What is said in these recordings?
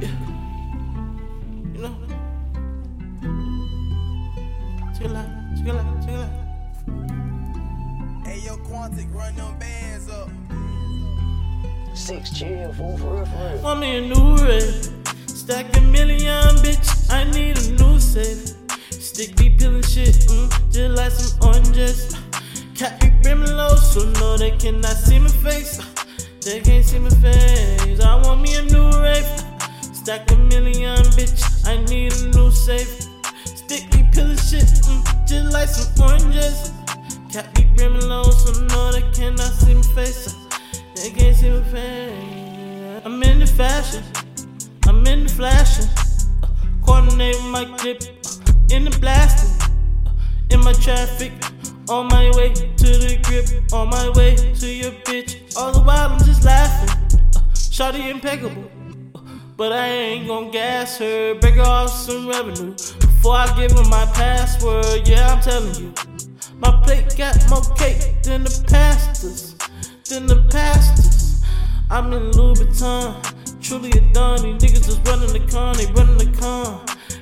Yeah. You know? Check it out, check it out, check it out. Hey, yo, Quantic, run them bands up. Six chill, fool, for real, for real. I'm in new red. Stack a million, bitch. I need a new safe. Stick be peeling shit, mm, just like some oranges. Cat be brimming low, so no, they cannot see my face. They can't see my face. I want me a new Stack a million, bitch. I need a new safe. Sticky peeling shit, mm, just like some oranges. Cat be brimming low, so no, they cannot see my face. They can't see my face. I'm in the fashion. I'm in the flashing. Uh, coordinate my clip. Uh, in the blasting. Uh, in my traffic. On my way to the grip. On my way to your bitch. All the while I'm just laughing. Uh, Shawty impeccable. But I ain't gon' gas her. Break her off some revenue. Before I give her my password. Yeah, I'm telling you. My plate got more cake than the pastors. Than the pastors. I'm in Louis Vuitton. Truly a don. These niggas just running the con. They running the con.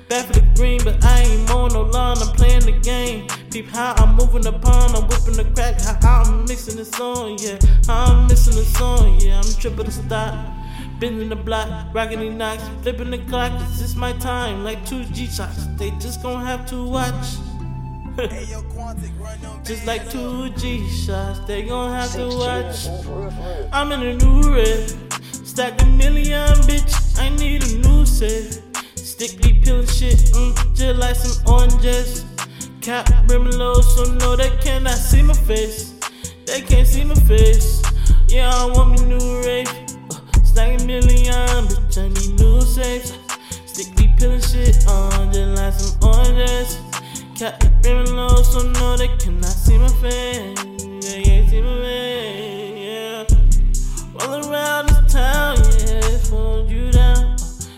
Back for the green, but I ain't mowing no line. I'm playing the game. Peep how I'm moving the pond. I'm whipping the crack. How I'm mixing the song. Yeah, how I'm missing the song. Yeah, I'm tripping the stop. Bending the block, rocking the knocks, flipping the clock. It's just my time, like two G shots. They just gon' have to watch. Hey, yo, Quantic, run them Just like two G shots, they gon' have to watch. fool, for real, for real. I'm in a new red, stack a million, bitch. I need a new set. Stick be peeling shit, mm, just like some oranges. Cap brimming low, so no, they cannot see my face. They can't see my face. Yeah, I want me new rave. Stack a million, bitch. I need new safes. Stick be peeling shit on, just like some oranges. Cap brimming low, so no, they cannot see my face. They can't see my face. Yeah. All around this town, yeah, pulling you down.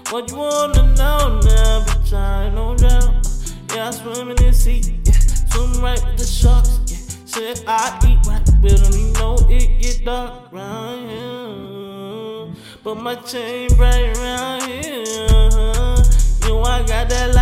What you wanna know now, bitch, I ain't no doubt. Yeah, I swim in the sea, yeah, swim right with the sharks, yeah. Said I eat right, but don't even know it get dark round here. But my chain right around here. Uh-huh. You know I got that